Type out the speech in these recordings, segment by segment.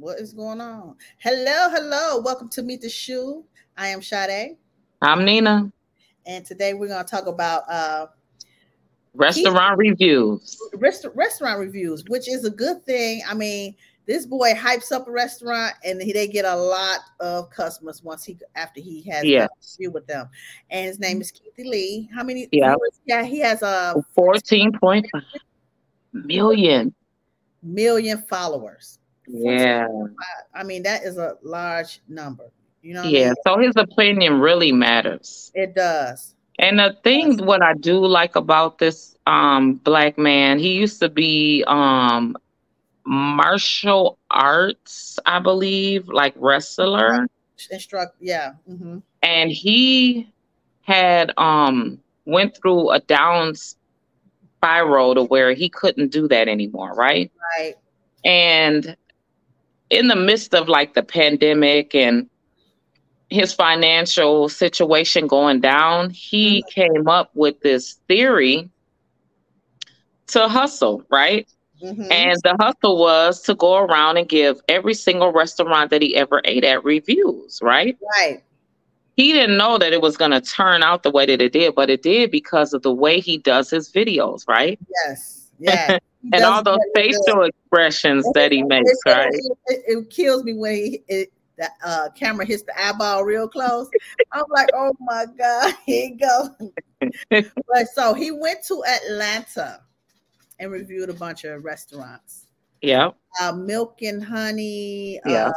What is going on? Hello, hello. Welcome to Meet the SHU. I am Sade. I'm Nina. And today we're going to talk about uh, restaurant reviews. Rest- restaurant reviews, which is a good thing. I mean, this boy hypes up a restaurant and he, they get a lot of customers once he after he has yeah. a with them. And his name is Keithy Lee. How many? Yeah, yeah, he has a point five million million followers. Yeah, I mean that is a large number. You know. yeah. I mean? So his opinion really matters. It does. And the thing, what I do like about this um, black man, he used to be um, martial arts, I believe, like wrestler. Instruct, yeah. Mm-hmm. And he had um went through a down spiral to where he couldn't do that anymore, right? Right. And in the midst of like the pandemic and his financial situation going down, he mm-hmm. came up with this theory to hustle, right? Mm-hmm. And the hustle was to go around and give every single restaurant that he ever ate at reviews, right? Right. He didn't know that it was going to turn out the way that it did, but it did because of the way he does his videos, right? Yes. Yeah. and all those facial good. expressions it, that he makes, it, right? It, it, kills me when he, the uh, camera hits the eyeball real close. I'm like, oh my God, here you go. but so he went to Atlanta and reviewed a bunch of restaurants. Yeah. Uh, Milk and Honey. Yeah.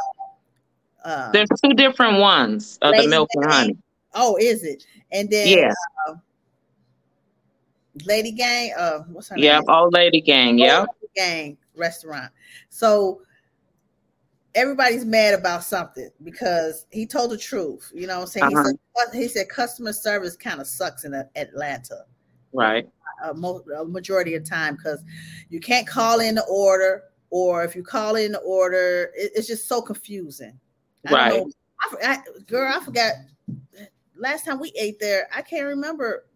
Uh, uh, There's two different ones of the Milk and Honey. Oh, is it? And then yeah. Lady Gang. Uh, what's her yep, name? Old Lady Gang. Yeah. Gang restaurant. So everybody's mad about something because he told the truth. You know what I'm saying? Uh-huh. He, said, he said customer service kind of sucks in Atlanta. Right a, mo- a majority of time because you can't call in the order, or if you call in the order, it, it's just so confusing. I right. I, I, girl, I forgot. Last time we ate there, I can't remember.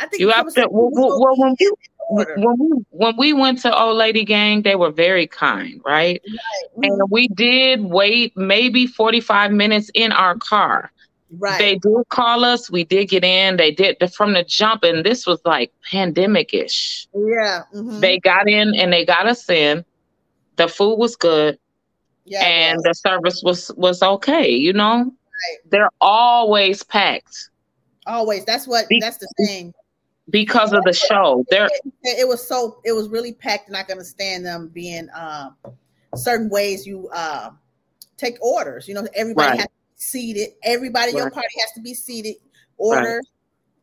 I think you have to. Well, well, when, we, when we when we went to Old Lady Gang, they were very kind, right? right. And we did wait maybe forty five minutes in our car Right. They did call us. We did get in. They did the, from the jump, and this was like pandemic ish. Yeah. Mm-hmm. They got in and they got us in. The food was good. Yeah. And the service was was okay. You know. Right. They're always packed. Always. That's what. That's the thing. Because of the show, there it, was so it was really packed, and I can understand them being um, certain ways you uh, take orders. You know, everybody right. has seated. Everybody, right. your party has to be seated. Order. Right.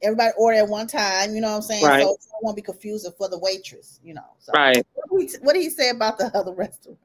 Everybody order at one time. You know what I'm saying? Right. So it won't be confusing for the waitress. You know. So right. What did, he, what did he say about the other restaurant?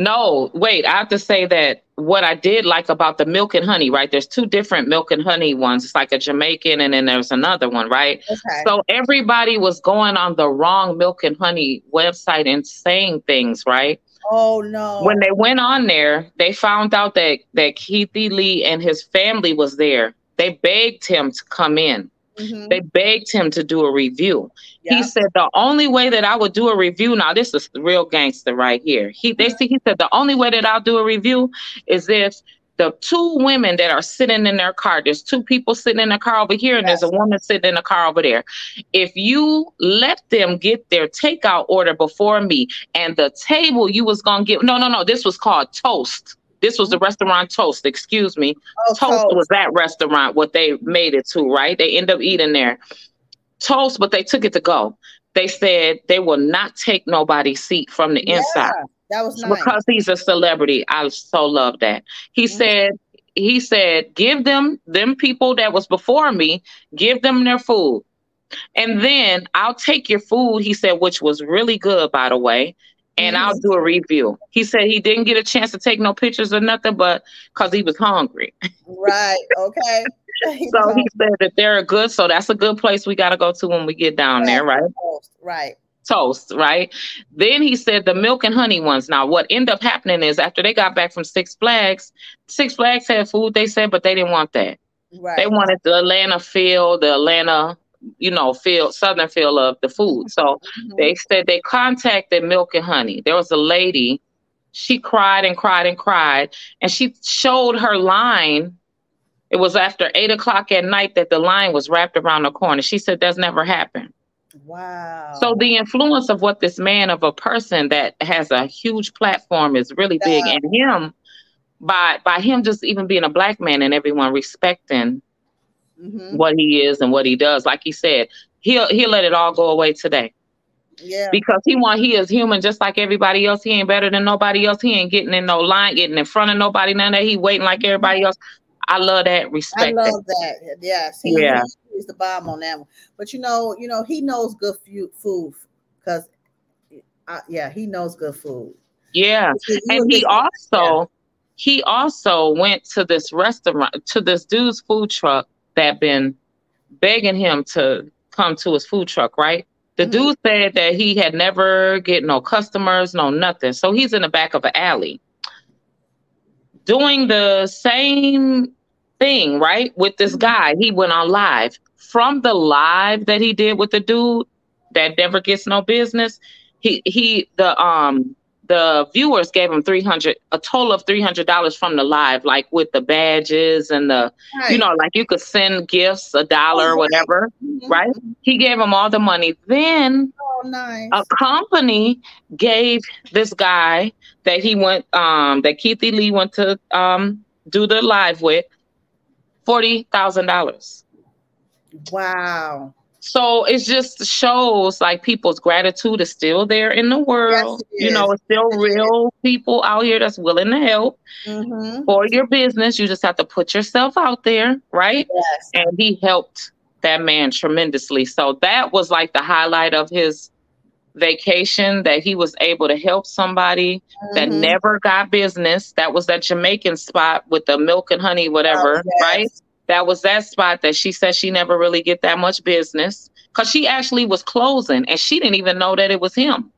No, wait. I have to say that what I did like about the milk and honey, right? There's two different milk and honey ones. It's like a Jamaican, and then there's another one, right? Okay. So everybody was going on the wrong milk and honey website and saying things, right? Oh no. When they went on there, they found out that that Keithy Lee and his family was there. They begged him to come in. Mm-hmm. They begged him to do a review. He said the only way that I would do a review. Now this is real gangster right here. He they see he said the only way that I'll do a review is if the two women that are sitting in their car, there's two people sitting in the car over here, and yes. there's a woman sitting in the car over there. If you let them get their takeout order before me, and the table you was gonna get, no, no, no, this was called Toast. This was the mm-hmm. restaurant Toast, excuse me. Oh, Toast, Toast was that restaurant, what they made it to, right? They end up eating there. Toast, but they took it to go. They said they will not take nobody's seat from the yeah. inside. That was nice. because he's a celebrity. I so love that. He mm-hmm. said he said give them them people that was before me, give them their food. And then I'll take your food, he said, which was really good, by the way, and mm-hmm. I'll do a review. He said he didn't get a chance to take no pictures or nothing, but because he was hungry. Right. Okay. so he said that they're good. So that's a good place we got to go to when we get down right. there, right? Right toast, right? Then he said the milk and honey ones. Now, what ended up happening is after they got back from Six Flags, Six Flags had food, they said, but they didn't want that. Right. They wanted the Atlanta feel, the Atlanta, you know, feel, southern feel of the food. So mm-hmm. they said they contacted Milk and Honey. There was a lady she cried and cried and cried. And she showed her line. It was after eight o'clock at night that the line was wrapped around the corner. She said, That's never happened. Wow. So the influence of what this man of a person that has a huge platform is really big. And him, by by him just even being a black man and everyone respecting mm-hmm. what he is and what he does, like he said, he'll he'll let it all go away today. Yeah. Because he want he is human just like everybody else. He ain't better than nobody else. He ain't getting in no line, getting in front of nobody. None of that. He waiting like everybody else. I love that respect. I love that. that. Yes. He, yeah. He's the bomb on that one. But you know, you know, he knows good food because, uh, yeah, he knows good food. Yeah, and he also yeah. he also went to this restaurant to this dude's food truck that been begging him to come to his food truck, right? The mm-hmm. dude said that he had never get no customers, no nothing. So he's in the back of an alley doing the same thing, right? With this mm-hmm. guy. He went on live. From the live that he did with the dude that never gets no business, he he the um the viewers gave him 300 a total of $300 from the live like with the badges and the right. you know like you could send gifts a dollar or whatever mm-hmm. right he gave him all the money then oh, nice. a company gave this guy that he went um that keithy lee went to um do the live with $40000 wow so it just shows like people's gratitude is still there in the world. Yes, you know, it's still real people out here that's willing to help mm-hmm. for your business. You just have to put yourself out there, right? Yes. And he helped that man tremendously. So that was like the highlight of his vacation that he was able to help somebody mm-hmm. that never got business. That was that Jamaican spot with the milk and honey, whatever, oh, yes. right? That was that spot that she said she never really get that much business because she actually was closing and she didn't even know that it was him.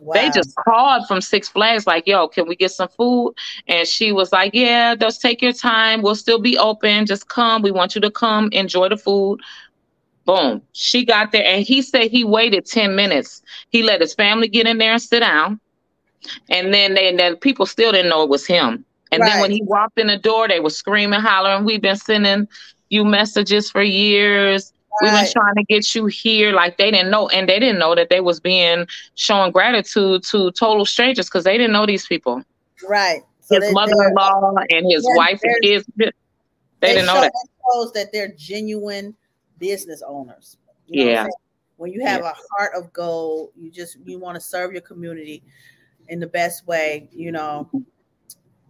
Wow. They just called from Six Flags, like, yo, can we get some food? And she was like, yeah, just take your time. We'll still be open. Just come. We want you to come, enjoy the food. Boom. She got there and he said he waited 10 minutes. He let his family get in there and sit down. And then they, then people still didn't know it was him. And right. then when he walked in the door, they were screaming, hollering. We've been sending you messages for years. Right. We've been trying to get you here. Like they didn't know, and they didn't know that they was being showing gratitude to total strangers because they didn't know these people. Right. So his mother-in-law and his wife and kids. They, they didn't know that. Shows that they're genuine business owners. You know yeah. When you have yeah. a heart of gold, you just you want to serve your community in the best way. You know,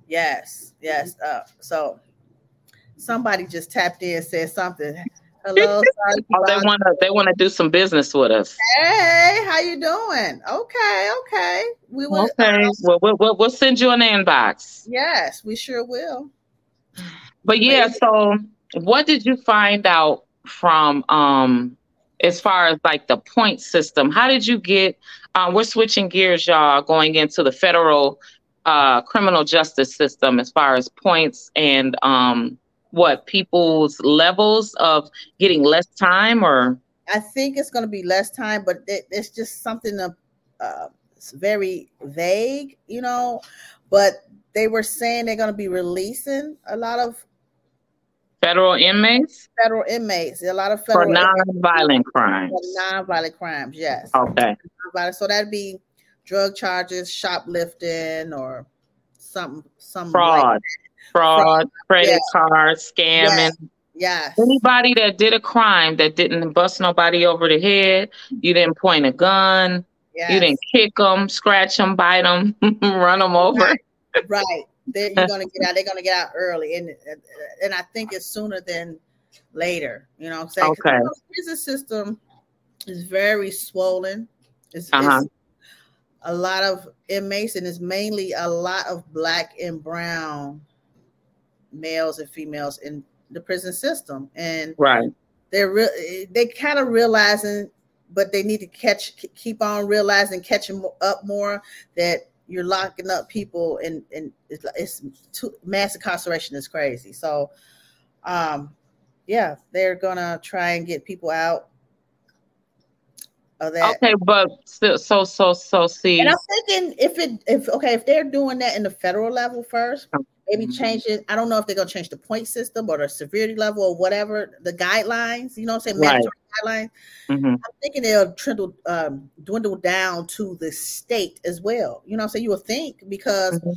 Yes, yes. Uh, so somebody just tapped in said something. Hello, sorry. oh, they want to they want to do some business with us. Hey, how you doing? Okay, okay. We will. Okay, well, we'll, we'll we'll send you an inbox. Yes, we sure will. But yeah, so what did you find out from um as far as like the point system? How did you get? Um, we're switching gears, y'all, going into the federal uh, criminal justice system as far as points and um, what people's levels of getting less time or? I think it's going to be less time but it, it's just something of uh, very vague you know? But they were saying they're going to be releasing a lot of federal inmates? federal inmates a lot of federal for non-violent crimes. Non-violent crimes yes. Okay. So that'd be drug charges, shoplifting, or some some fraud, like fraud, fraud, credit yeah. card scamming. Yes. yes. Anybody that did a crime that didn't bust nobody over the head, you didn't point a gun, yes. you didn't kick them, scratch them, bite them, run them over. Right. right. They're, you're gonna get out. They're gonna get out early, and and I think it's sooner than later. You know, what I'm saying okay. the prison system is very swollen. It's, uh-huh. it's, a lot of in Mason is mainly a lot of black and brown males and females in the prison system. And right, they're re- they kind of realizing, but they need to catch, keep on realizing, catching up more that you're locking up people, and and it's, it's too, mass incarceration is crazy. So, um, yeah, they're gonna try and get people out of that. Okay, but so so so so see. And I'm thinking if it if okay if they're doing that in the federal level first, maybe change it. I don't know if they're gonna change the point system or the severity level or whatever the guidelines. You know what I'm saying? Right. Guidelines. Mm-hmm. I'm thinking they'll trindle, um, dwindle down to the state as well. You know what I'm saying? You will think because. Mm-hmm.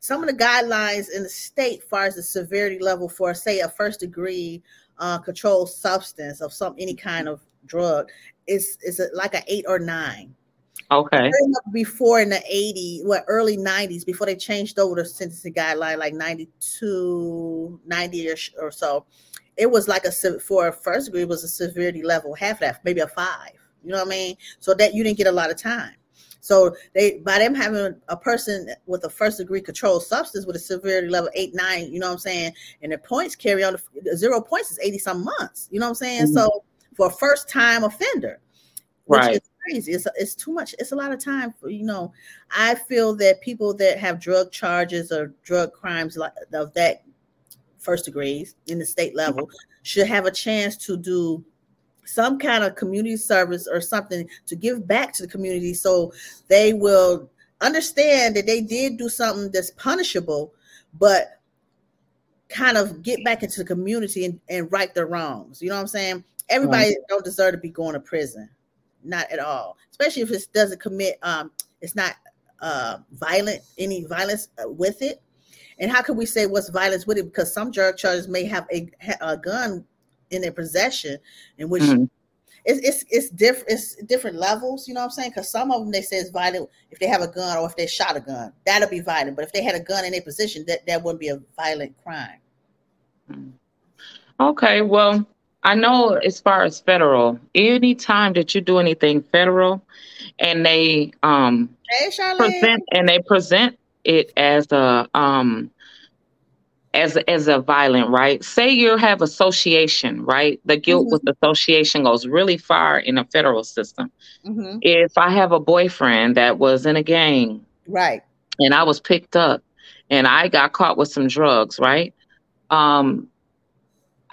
Some of the guidelines in the state, as far as the severity level for, say, a first degree uh, controlled substance of some any kind of drug, is is like an eight or nine. Okay. Before in the 80s, what early 90s, before they changed over the sentencing guideline, like 92, 90 or, or so, it was like a for a first degree, was a severity level, half that, maybe a five. You know what I mean? So that you didn't get a lot of time. So they by them having a person with a first degree controlled substance with a severity level eight, nine, you know what I'm saying? And the points carry on zero points is 80 some months. You know what I'm saying? Mm-hmm. So for a first time offender. right crazy. It's it's too much. It's a lot of time for you know. I feel that people that have drug charges or drug crimes like of that first degrees in the state mm-hmm. level should have a chance to do some kind of community service or something to give back to the community so they will understand that they did do something that's punishable but kind of get back into the community and, and right their wrongs you know what i'm saying everybody right. don't deserve to be going to prison not at all. Especially if it doesn't commit, um, it's not uh, violent, any violence uh, with it. And how can we say what's violence with it? Because some drug charges may have a, a gun in their possession, in which mm-hmm. it's it's it's different. It's different levels. You know what I'm saying? Because some of them they say it's violent if they have a gun or if they shot a gun, that'll be violent. But if they had a gun in their possession, that that wouldn't be a violent crime. Okay, well, I know as far as federal, anytime that you do anything federal and they um hey, present and they present it as a um as as a violent right? Say you have association right? The guilt mm-hmm. with association goes really far in a federal system. Mm-hmm. if i have a boyfriend that was in a gang right. and i was picked up and i got caught with some drugs right? Um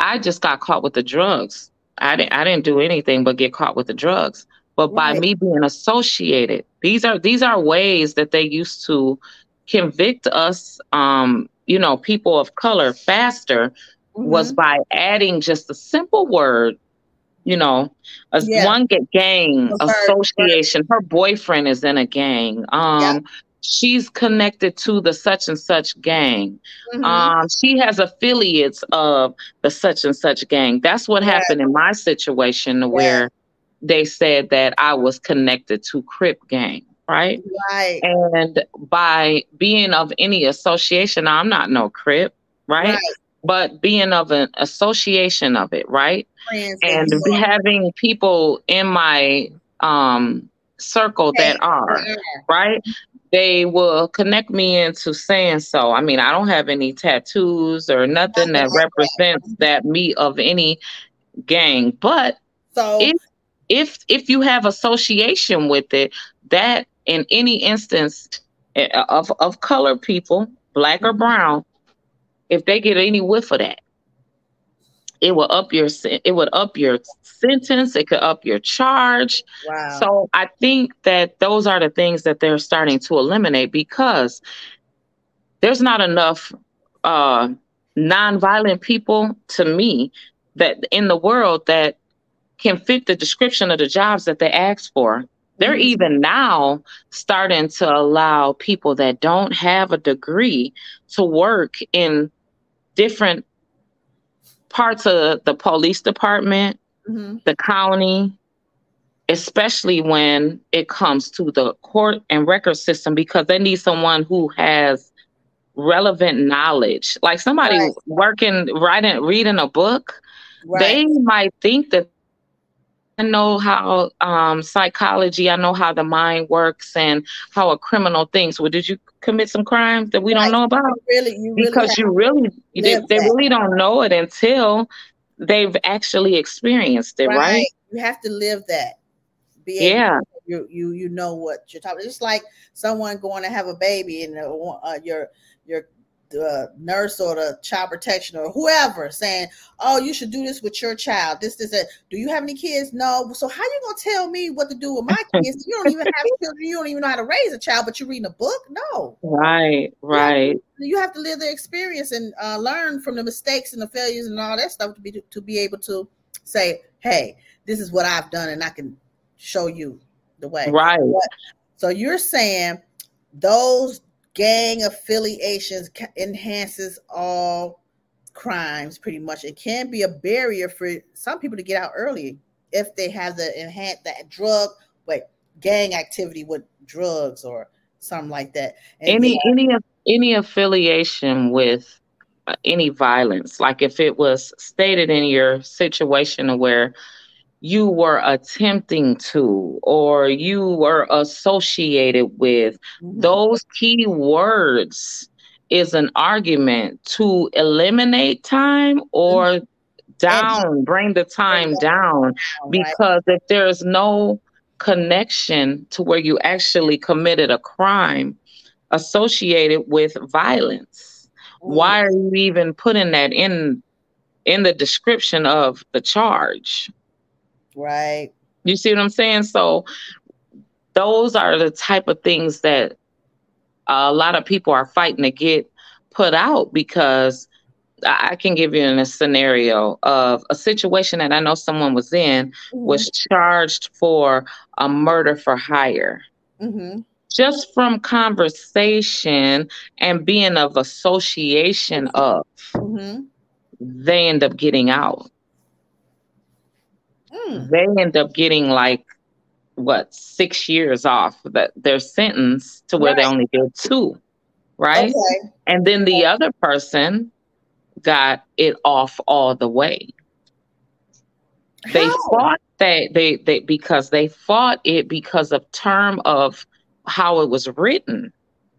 I just got caught with the drugs. I didn't I didn't do anything but get caught with the drugs. But right. by me being associated, these are these are ways that they used to convict us um, you know, people of color faster mm-hmm. was by adding just a simple word you know, a yeah. one get gang association. Her boyfriend is in a gang. Um, yeah she's connected to the such and such gang. Mm-hmm. Um, she has affiliates of the such and such gang. That's what yeah. happened in my situation yeah. where they said that I was connected to Crip gang. Right. Right. And by being of any association, I'm not no Crip, right? right. But being of an association of it, right? Friends and having people in my um circle that are right they will connect me into saying so. I mean, I don't have any tattoos or nothing that represents that me of any gang, but so if if if you have association with it, that in any instance eh, of of color people, black or brown, if they get any whiff of that, it will up your it would up your sentence it could up your charge wow. so i think that those are the things that they're starting to eliminate because there's not enough uh nonviolent people to me that in the world that can fit the description of the jobs that they ask for they're mm-hmm. even now starting to allow people that don't have a degree to work in different parts of the police department, mm-hmm. the county, especially when it comes to the court and record system, because they need someone who has relevant knowledge. Like somebody right. working, writing, reading a book, right. they might think that I know how um, psychology, I know how the mind works and how a criminal thinks. Well, did you commit some crimes that we right. don't know about? Really, you really because you really they, they really don't know it until they've actually experienced it, right? right? You have to live that. Be yeah. You you you know what you're talking. It's like someone going to have a baby and uh, uh your your the nurse or the child protection or whoever saying, "Oh, you should do this with your child." This, this, that. Do you have any kids? No. So how you gonna tell me what to do with my kids? You don't even have children. You don't even know how to raise a child, but you're reading a book. No. Right. Right. You have to live the experience and uh, learn from the mistakes and the failures and all that stuff to be to be able to say, "Hey, this is what I've done, and I can show you the way." Right. But, so you're saying those gang affiliations enhances all crimes pretty much it can be a barrier for some people to get out early if they have the enhance that drug wait gang activity with drugs or something like that and any yeah. any any affiliation with uh, any violence like if it was stated in your situation where you were attempting to or you were associated with mm-hmm. those key words is an argument to eliminate time or mm-hmm. down bring the time down because if there's no connection to where you actually committed a crime associated with violence mm-hmm. why are you even putting that in in the description of the charge Right. You see what I'm saying? So those are the type of things that a lot of people are fighting to get put out because I can give you in a scenario of a situation that I know someone was in mm-hmm. was charged for a murder for hire. Mm-hmm. Just from conversation and being of association of, mm-hmm. they end up getting out. Mm. They end up getting like what six years off that their sentence to where right. they only did two, right? Okay. And then the okay. other person got it off all the way. How? They fought that they they because they fought it because of term of how it was written.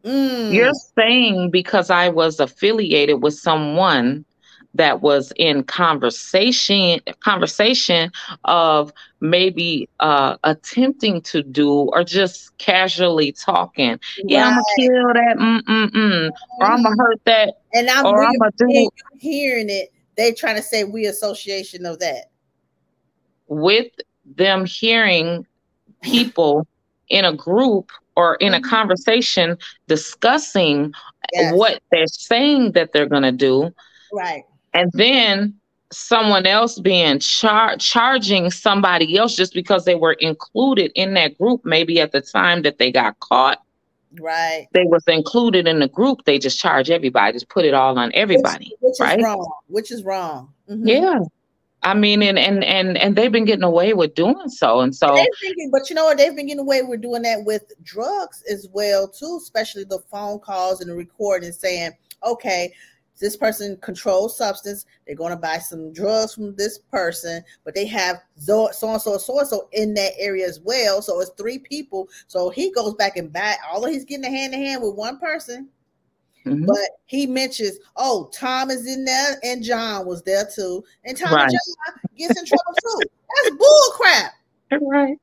Mm. You're saying because I was affiliated with someone that was in conversation conversation of maybe uh, attempting to do or just casually talking. Right. Yeah, I'm gonna kill that, mm-mm-mm. or I'm gonna hurt that, and I'm, or I'm gonna do. Hearing it, they trying to say we association of that with them hearing people in a group or in a mm-hmm. conversation discussing yes. what they're saying that they're going to do right and then someone else being char- charging somebody else just because they were included in that group maybe at the time that they got caught right they was included in the group they just charge everybody just put it all on everybody which, which right? is wrong which is wrong mm-hmm. yeah I mean, and and and and they've been getting away with doing so, and so. Thinking, but you know what? They've been getting away with doing that with drugs as well too, especially the phone calls and the recording, saying, "Okay, this person controls substance. They're going to buy some drugs from this person, but they have so and so so and so in that area as well. So it's three people. So he goes back and buy, although he's getting a hand to hand with one person. Mm-hmm. But he mentions, oh, Tom is in there and John was there too. And Tom right. and John gets in trouble too. That's bull crap. Right.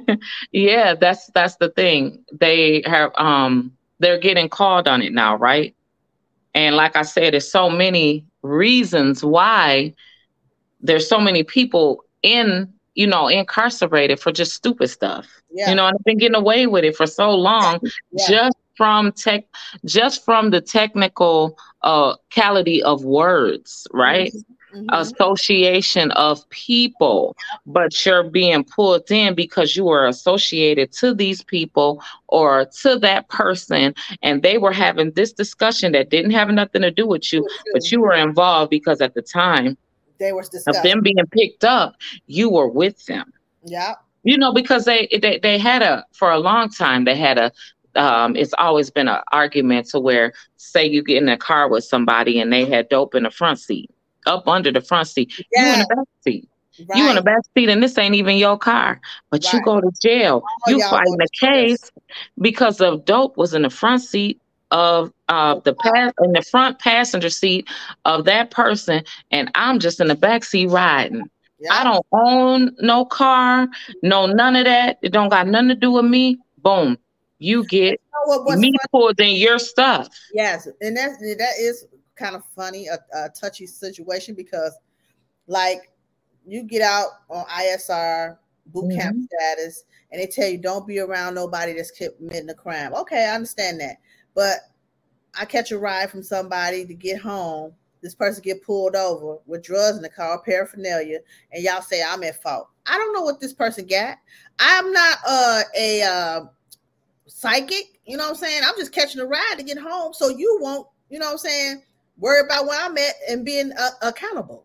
yeah, that's that's the thing. They have um they're getting called on it now, right? And like I said, there's so many reasons why there's so many people in, you know, incarcerated for just stupid stuff. Yeah. You know, and they've been getting away with it for so long yeah. just from tech just from the technical uh quality of words, right? Mm-hmm mm-hmm. association of people, but you're being pulled in because you were associated to these people or to that person, and they were having this discussion that didn't have nothing to do with you, but you were involved because at the time they were of them being picked up, you were with them. Yeah. You know, because they, they they had a for a long time they had a um, it's always been an argument to where say you get in a car with somebody and they had dope in the front seat up under the front seat. Yeah. You in the back seat. Right. You in the back seat, and this ain't even your car, but right. you go to jail. Oh, you fighting the case because of dope was in the front seat of uh, the pass in the front passenger seat of that person, and I'm just in the back seat riding. Yeah. I don't own no car, no none of that. It don't got nothing to do with me. Boom, you get me pulled in your stuff. Yes, and that that is kind of funny, a, a touchy situation because, like, you get out on ISR boot camp mm-hmm. status, and they tell you don't be around nobody that's committing a crime. Okay, I understand that, but I catch a ride from somebody to get home. This person get pulled over with drugs in the car, paraphernalia, and y'all say I'm at fault. I don't know what this person got. I'm not uh, a uh, psychic. You know what I'm saying? I'm just catching a ride to get home, so you won't. You know what I'm saying? Worry about where I'm at and being uh, accountable.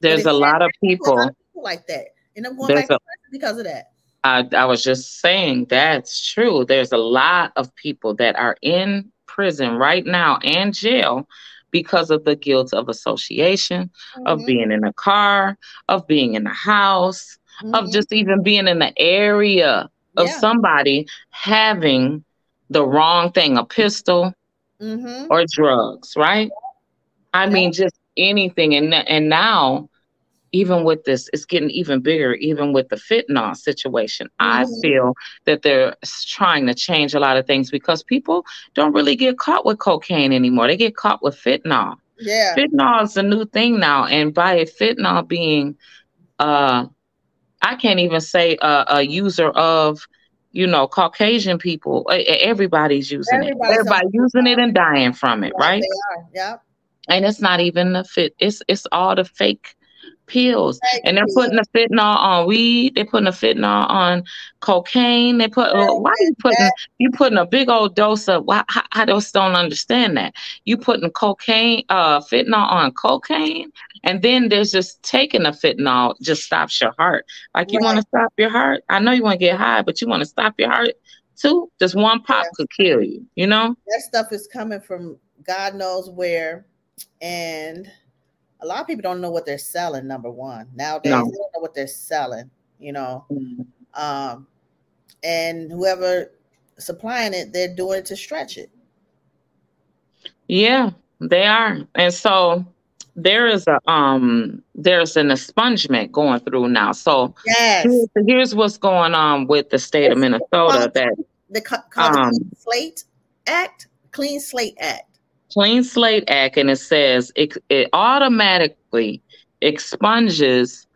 There's a lot of people, a lot of people like that, and I'm going back a, because of that. I, I was just saying that's true. There's a lot of people that are in prison right now and jail because of the guilt of association, mm-hmm. of being in a car, of being in a house, mm-hmm. of just even being in the area of yeah. somebody having the wrong thing, a pistol mm-hmm. or drugs, right? I mean, just anything. And and now, even with this, it's getting even bigger. Even with the fentanyl situation, I mm-hmm. feel that they're trying to change a lot of things because people don't really get caught with cocaine anymore. They get caught with fentanyl. Yeah, fentanyl is a new thing now, and by fentanyl being uh I can't even say a, a user of, you know, Caucasian people. Everybody's using Everybody's it. Everybody using it and dying from it, right? right? Yeah. And it's not even the fit. It's it's all the fake pills, and they're putting the fentanyl on weed. They're putting the fentanyl on cocaine. They put uh, why are you putting you putting a big old dose of? Why I, I just don't understand that. You putting cocaine, uh, fentanyl on cocaine, and then there's just taking a fentanyl just stops your heart. Like you right. want to stop your heart. I know you want to get high, but you want to stop your heart too. Just one pop yeah. could kill you. You know that stuff is coming from God knows where, and a lot of people don't know what they're selling. Number one, nowadays no. they don't know what they're selling. You know, mm-hmm. um, and whoever supplying it, they're doing it to stretch it. Yeah, they are, and so there is a um there's an expungement going through now. So yes. here's, here's what's going on with the state it's of Minnesota that the um, Slate Act, Clean Slate Act. Clean Slate Act, and it says it, it automatically expunges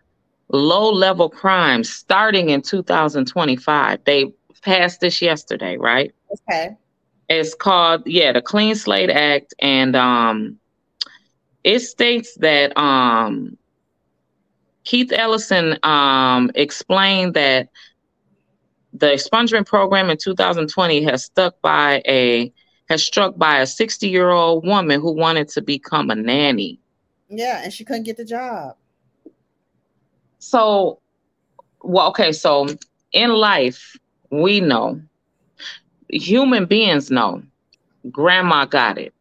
low level crimes starting in 2025. They passed this yesterday, right? Okay. It's called, yeah, the Clean Slate Act, and um, it states that um, Keith Ellison um, explained that the expungement program in 2020 has stuck by a has struck by a 60 year old woman who wanted to become a nanny. Yeah, and she couldn't get the job. So, well, okay, so in life, we know, human beings know, grandma got it.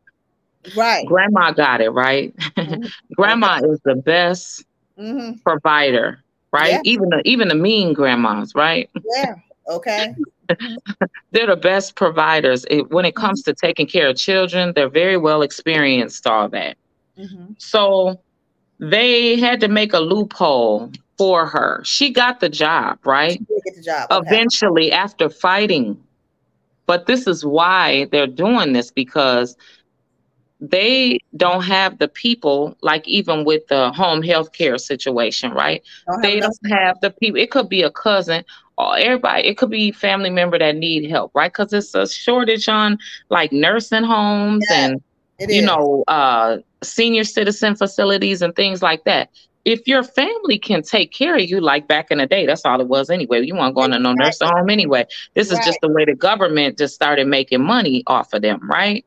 Right. Grandma got it, right? Mm-hmm. grandma okay. is the best mm-hmm. provider, right? Yeah. Even the even the mean grandmas, right? Yeah. Okay. they're the best providers it, when it comes mm-hmm. to taking care of children. They're very well experienced, all that. Mm-hmm. So they had to make a loophole for her. She got the job, right? get The job. Okay. Eventually, after fighting. But this is why they're doing this because they don't have the people like even with the home health care situation right don't they don't have the people it could be a cousin everybody it could be family member that need help right because it's a shortage on like nursing homes yeah, and you is. know uh senior citizen facilities and things like that if your family can take care of you like back in the day that's all it was anyway you weren't going to no nursing home anyway this right. is just the way the government just started making money off of them right.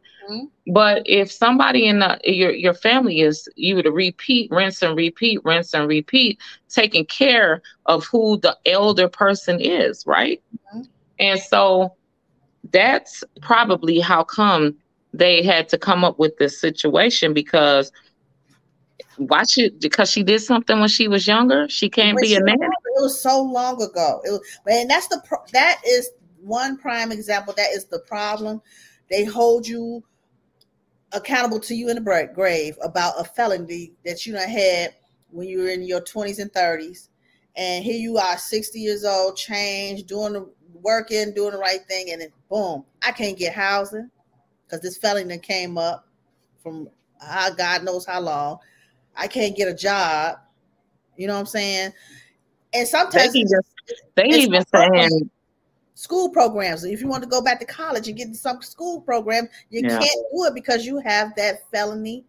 But if somebody in the, your your family is you to repeat, rinse and repeat, rinse and repeat, taking care of who the elder person is, right? Mm-hmm. And so that's probably how come they had to come up with this situation because why should because she did something when she was younger. She can't when be a man. It was so long ago. It was, and that's the pro- that is one prime example. That is the problem. They hold you accountable to you in the grave about a felony that you had when you were in your 20s and 30s. And here you are, 60 years old, changed, doing the working, doing the right thing, and then boom, I can't get housing because this felony that came up from uh, God knows how long. I can't get a job. You know what I'm saying? And sometimes they even, they even saying school programs. If you want to go back to college and get some school program, you yeah. can't do it because you have that felony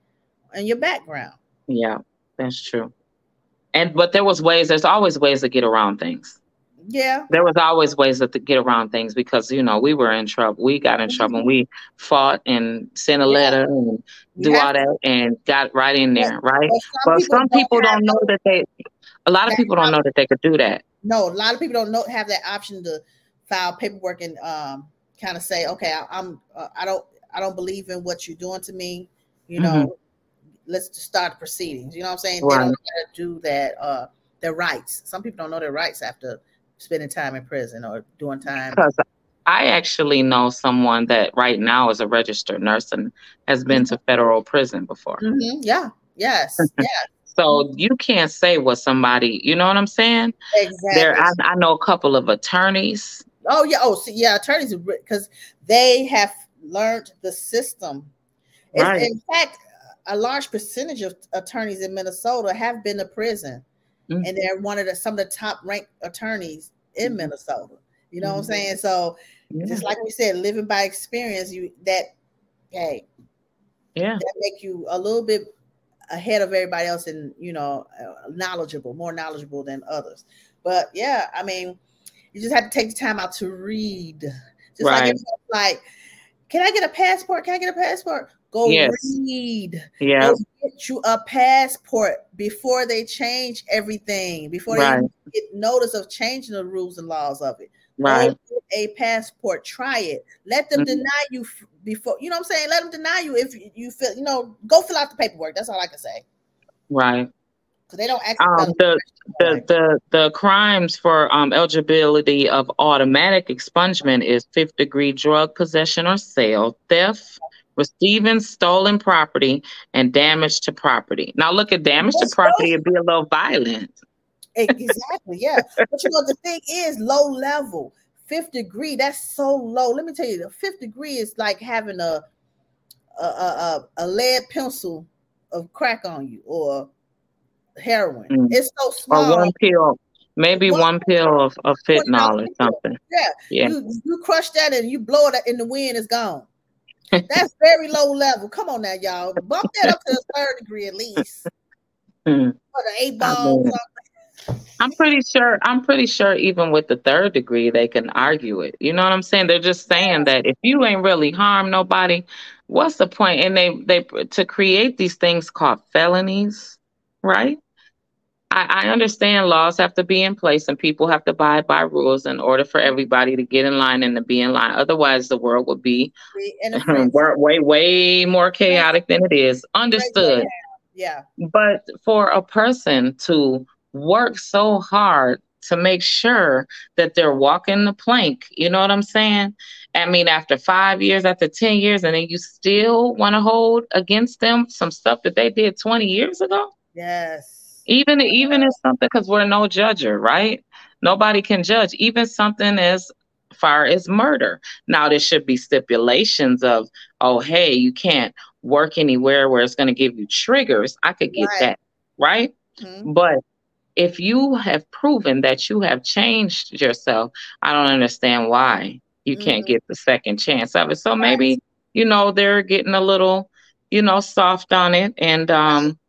in your background. Yeah, that's true. And but there was ways. There's always ways to get around things. Yeah. There was always ways to get around things because you know we were in trouble. We got in trouble. We fought and sent a yeah. letter and do all that and got right in there, right? But some, but people, some people don't, don't know that they. A lot of people don't know that they could do that. No, a lot of people don't know have that option to file paperwork and um, kind of say, okay, I, am uh, I don't I don't believe in what you're doing to me. You know, mm-hmm. let's just start proceedings. You know what I'm saying? Right. They don't know how to do that. Uh, their rights. Some people don't know their rights after spending time in prison or doing time. I actually know someone that right now is a registered nurse and has been to federal prison before. Mm-hmm. Yeah. Yes. Yeah. So you can't say what somebody, you know what I'm saying? Exactly. There, I, I know a couple of attorneys. Oh yeah, oh yeah, attorneys because they have learned the system. Right. In fact, a large percentage of attorneys in Minnesota have been to prison, mm-hmm. and they're one of the some of the top ranked attorneys in mm-hmm. Minnesota. You know mm-hmm. what I'm mm-hmm. saying? So yeah. just like we said, living by experience, you that hey, yeah, that make you a little bit ahead of everybody else and you know uh, knowledgeable, more knowledgeable than others. But yeah, I mean, you just have to take the time out to read. Just right. like like, can I get a passport? Can I get a passport? Go yes. read. Yeah. Go get you a passport before they change everything, before right. they get notice of changing the rules and laws of it. Right. a passport. Try it. Let them mm-hmm. deny you before. You know what I'm saying? Let them deny you if you feel. You know, go fill out the paperwork. That's all I can say. Right. Because they don't ask. Um, the the, the the crimes for um, eligibility of automatic expungement is fifth degree drug possession or sale, theft, receiving stolen property, and damage to property. Now, look at damage to property; it'd be a little violent. Exactly, yeah. but you know, the thing is low level. Fifth degree, that's so low. Let me tell you, the fifth degree is like having a a, a, a lead pencil of crack on you or heroin. Mm. It's so small. Or one pill, maybe one, one pill of, of fentanyl or something. Yeah, yeah. You, you crush that and you blow it in the wind, it's gone. That's very low level. Come on now, y'all. Bump that up to the third degree at least. Mm. Or the eight ball. I'm pretty sure. I'm pretty sure even with the third degree, they can argue it. You know what I'm saying? They're just saying that if you ain't really harmed nobody, what's the point? And they they to create these things called felonies, right? I, I understand laws have to be in place and people have to abide by rules in order for everybody to get in line and to be in line. Otherwise, the world would be way, way more chaotic than it is. Understood. Yeah. But for a person to work so hard to make sure that they're walking the plank, you know what I'm saying? I mean, after five years, after 10 years, and then you still want to hold against them some stuff that they did 20 years ago? Yes even even if something because we're no judger, right? Nobody can judge. Even something as far as murder. Now there should be stipulations of, oh, hey, you can't work anywhere where it's going to give you triggers. I could get right. that, right? Mm-hmm. But if you have proven that you have changed yourself, I don't understand why you mm-hmm. can't get the second chance of it. So maybe, you know, they're getting a little, you know, soft on it. And um,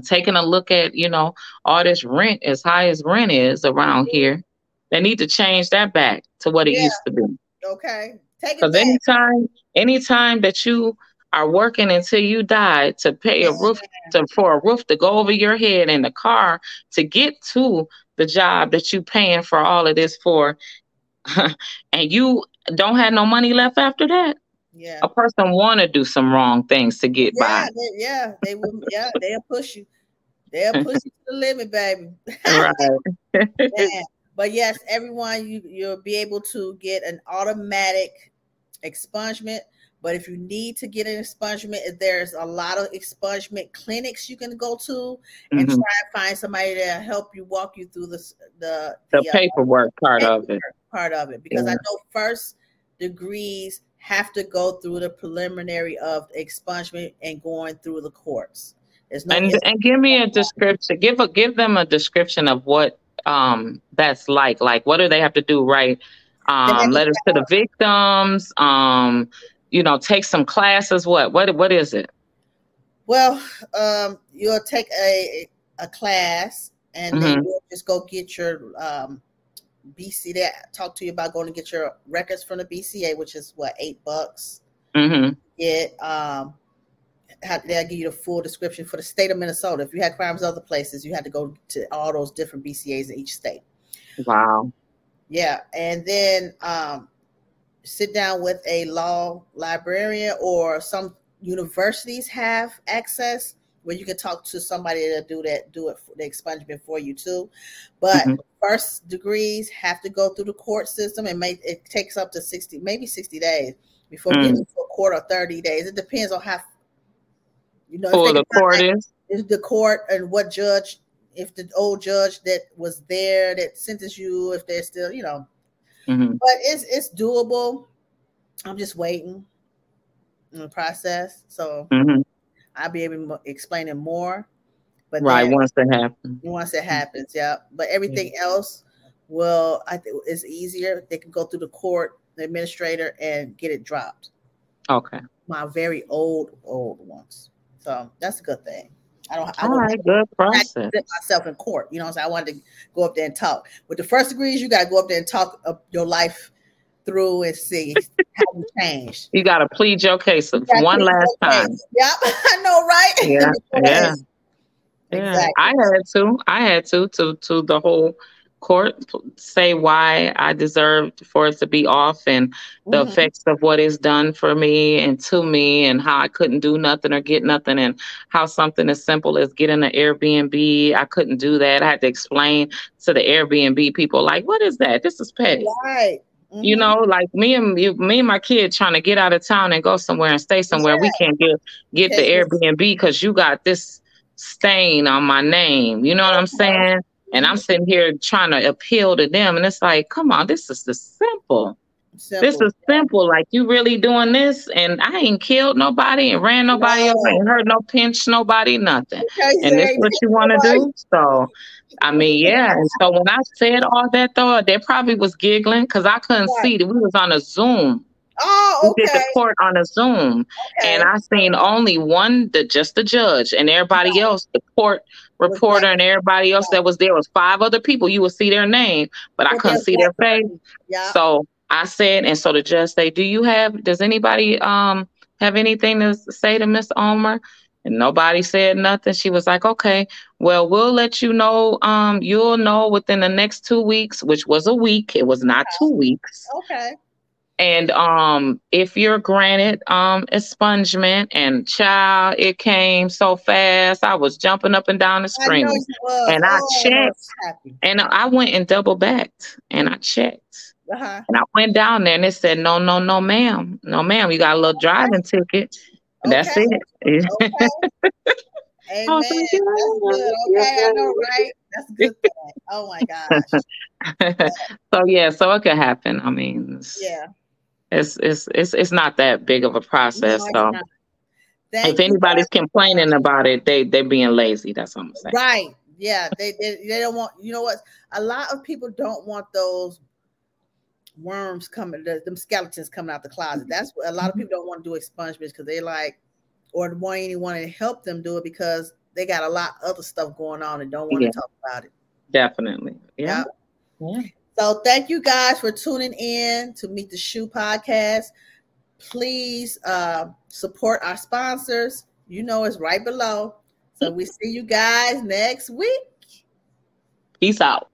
taking a look at, you know, all this rent as high as rent is around mm-hmm. here. They need to change that back to what it yeah. used to be. Okay. Take it Because anytime, anytime that you are working until you die to pay a roof to, for a roof to go over your head and the car to get to the job that you paying for all of this for and you don't have no money left after that yeah. A person want to do some wrong things to get yeah, by. They, yeah, they will. Yeah, they'll push you. They'll push you to the limit, baby. right. yeah. But yes, everyone, you you'll be able to get an automatic expungement. But if you need to get an expungement, there's a lot of expungement clinics you can go to and mm-hmm. try and find somebody to help you walk you through the the, the, the uh, paperwork uh, part paperwork. of it part of it because yeah. I know first degrees have to go through the preliminary of expungement and going through the courts. There's no and, and give me a description. Give a give them a description of what um that's like. Like what do they have to do? Right, um, letters to the victims. Um, you know, take some classes. What what what is it? Well, um, you'll take a a class and mm-hmm. then you'll just go get your um BC that talk to you about going to get your records from the BCA, which is what eight bucks. Mm-hmm. Get um, they'll give you the full description for the state of Minnesota. If you had crimes other places, you had to go to all those different BCA's in each state. Wow. Yeah, and then um, sit down with a law librarian or some universities have access where you can talk to somebody to do that, do it for the expungement for you too. But mm-hmm. first degrees have to go through the court system and make it takes up to 60, maybe 60 days before mm. getting to a court or 30 days. It depends on how you know for the court is is the court and what judge if the old judge that was there that sentenced you, if they're still, you know. Mm-hmm. But it's it's doable. I'm just waiting in the process. So mm-hmm. I'll be able to explain it more. But right once it happens, once it happens, yeah. But everything yeah. else will I think is easier. They can go through the court, the administrator, and get it dropped. Okay. My very old old ones. So that's a good thing. I don't. I don't right, good process. myself in court. You know, so I wanted to go up there and talk. With the first degrees, you got to go up there and talk your life through and see how you changed. You got to plead your case one last time. Case. Yep, I know, right? Yeah, yeah. Yeah, exactly. I had to. I had to to to the whole court say why I deserved for it to be off and the mm-hmm. effects of what is done for me and to me and how I couldn't do nothing or get nothing and how something as simple as getting an Airbnb, I couldn't do that. I had to explain to the Airbnb people like, what is that? This is petty. Right. Mm-hmm. You know, like me and you, me and my kid trying to get out of town and go somewhere and stay somewhere. Yeah. We can't get get the Airbnb because you got this stain on my name. You know what I'm saying? And I'm sitting here trying to appeal to them, and it's like, come on, this is the simple. simple. This is simple. Like you really doing this, and I ain't killed nobody and ran nobody no. over, ain't hurt no pinch nobody, nothing. Okay, and this what you want to do. So I mean, yeah. And so when I said all that though, they probably was giggling because I couldn't right. see that we was on a Zoom. Oh, okay. We did the court on a Zoom, okay. and I seen only one, the just the judge, and everybody else, the court reporter, and everybody else that was there was five other people. You would see their name, but I couldn't see their face. Yeah. So I said, and so the judge say, "Do you have? Does anybody um have anything to say to Miss Ulmer?" And nobody said nothing. She was like, "Okay, well, we'll let you know. Um, you'll know within the next two weeks, which was a week. It was not two weeks. Okay." And um, if you're granted um, expungement and child, it came so fast. I was jumping up and down the screen. And I oh, checked. And I went and double backed and I checked. Uh-huh. And I went down there and it said, no, no, no, ma'am. No, ma'am. You got a little driving ticket. Okay. That's it. okay. Amen. Oh, that's good. Okay, I know, right? That's a good thing. Oh my gosh. so yeah, so it could happen. I mean, yeah it's it's it's it's not that big of a process. No, so if anybody's you. complaining about it, they they're being lazy. That's what I'm saying. Right. Yeah. They, they they don't want. You know what? A lot of people don't want those worms coming, the, them skeletons coming out the closet. That's what a lot of people don't want to do expungements because they like, or don't anyone to help them do it because they got a lot of other stuff going on and don't want yeah. to talk about it. Definitely. Yeah. yeah. yeah. So thank you guys for tuning in to Meet the SHU podcast. Please uh, support our sponsors. You know it's right below. So we see you guys next week. Peace out.